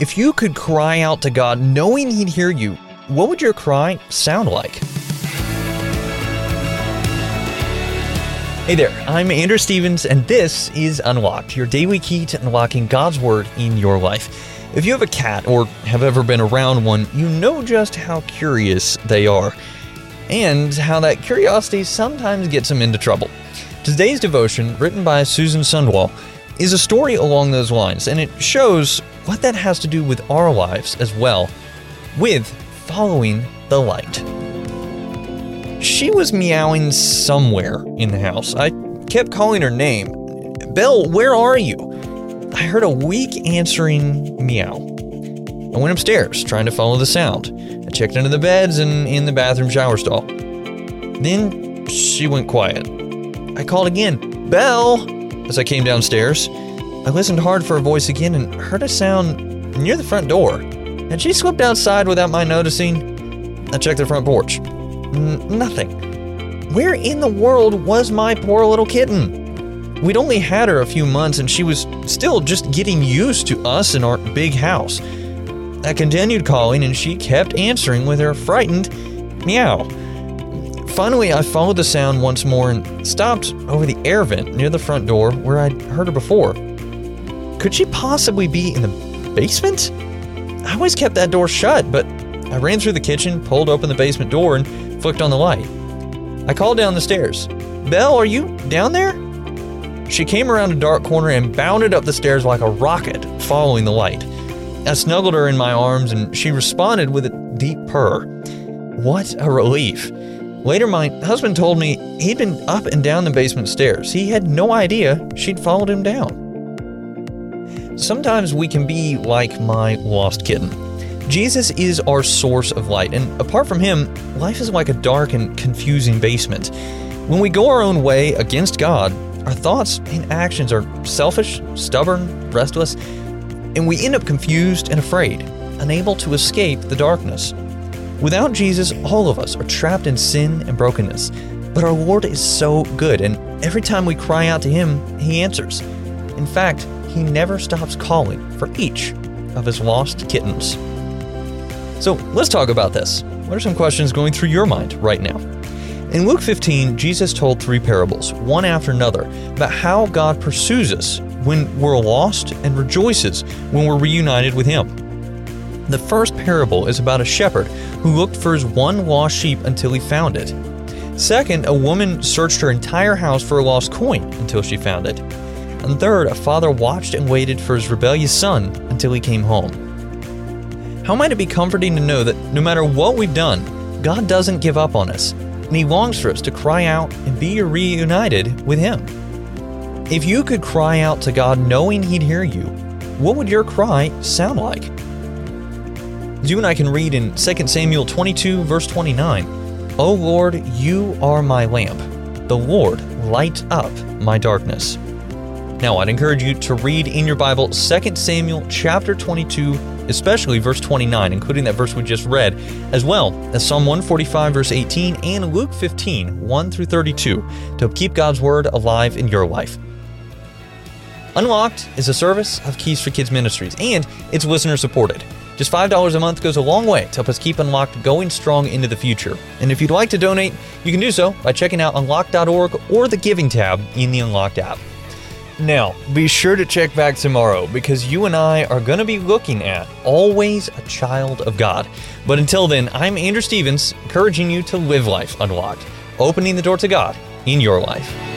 If you could cry out to God knowing He'd hear you, what would your cry sound like? Hey there, I'm Andrew Stevens, and this is Unlocked, your daily key to unlocking God's Word in your life. If you have a cat or have ever been around one, you know just how curious they are, and how that curiosity sometimes gets them into trouble. Today's devotion, written by Susan Sundwall, is a story along those lines, and it shows what that has to do with our lives as well, with following the light. She was meowing somewhere in the house. I kept calling her name. Belle, where are you? I heard a weak answering meow. I went upstairs, trying to follow the sound. I checked under the beds and in the bathroom shower stall. Then she went quiet. I called again, Belle, as I came downstairs. I listened hard for a voice again and heard a sound near the front door. Had she slipped outside without my noticing? I checked the front porch. N- nothing. Where in the world was my poor little kitten? We'd only had her a few months and she was still just getting used to us and our big house. I continued calling and she kept answering with her frightened meow. Finally, I followed the sound once more and stopped over the air vent near the front door where I'd heard her before. Could she possibly be in the basement? I always kept that door shut, but I ran through the kitchen, pulled open the basement door, and flicked on the light. I called down the stairs. Belle, are you down there? She came around a dark corner and bounded up the stairs like a rocket, following the light. I snuggled her in my arms and she responded with a deep purr. What a relief. Later, my husband told me he'd been up and down the basement stairs. He had no idea she'd followed him down. Sometimes we can be like my lost kitten. Jesus is our source of light, and apart from Him, life is like a dark and confusing basement. When we go our own way against God, our thoughts and actions are selfish, stubborn, restless, and we end up confused and afraid, unable to escape the darkness. Without Jesus, all of us are trapped in sin and brokenness. But our Lord is so good, and every time we cry out to Him, He answers. In fact, He never stops calling for each of His lost kittens. So let's talk about this. What are some questions going through your mind right now? In Luke 15, Jesus told three parables, one after another, about how God pursues us when we're lost and rejoices when we're reunited with Him. The first parable is about a shepherd who looked for his one lost sheep until he found it. Second, a woman searched her entire house for a lost coin until she found it. And third, a father watched and waited for his rebellious son until he came home. How might it be comforting to know that no matter what we've done, God doesn't give up on us, and He longs for us to cry out and be reunited with Him? If you could cry out to God knowing He'd hear you, what would your cry sound like? You and I can read in 2 Samuel 22, verse 29 O Lord, you are my lamp. The Lord light up my darkness. Now, I'd encourage you to read in your Bible 2 Samuel chapter 22, especially verse 29, including that verse we just read, as well as Psalm 145, verse 18, and Luke 15, 1 through 32, to keep God's Word alive in your life. Unlocked is a service of Keys for Kids Ministries, and it's listener supported. Just $5 a month goes a long way to help us keep Unlocked going strong into the future. And if you'd like to donate, you can do so by checking out unlocked.org or the Giving tab in the Unlocked app. Now, be sure to check back tomorrow because you and I are going to be looking at Always a Child of God. But until then, I'm Andrew Stevens, encouraging you to live life unlocked, opening the door to God in your life.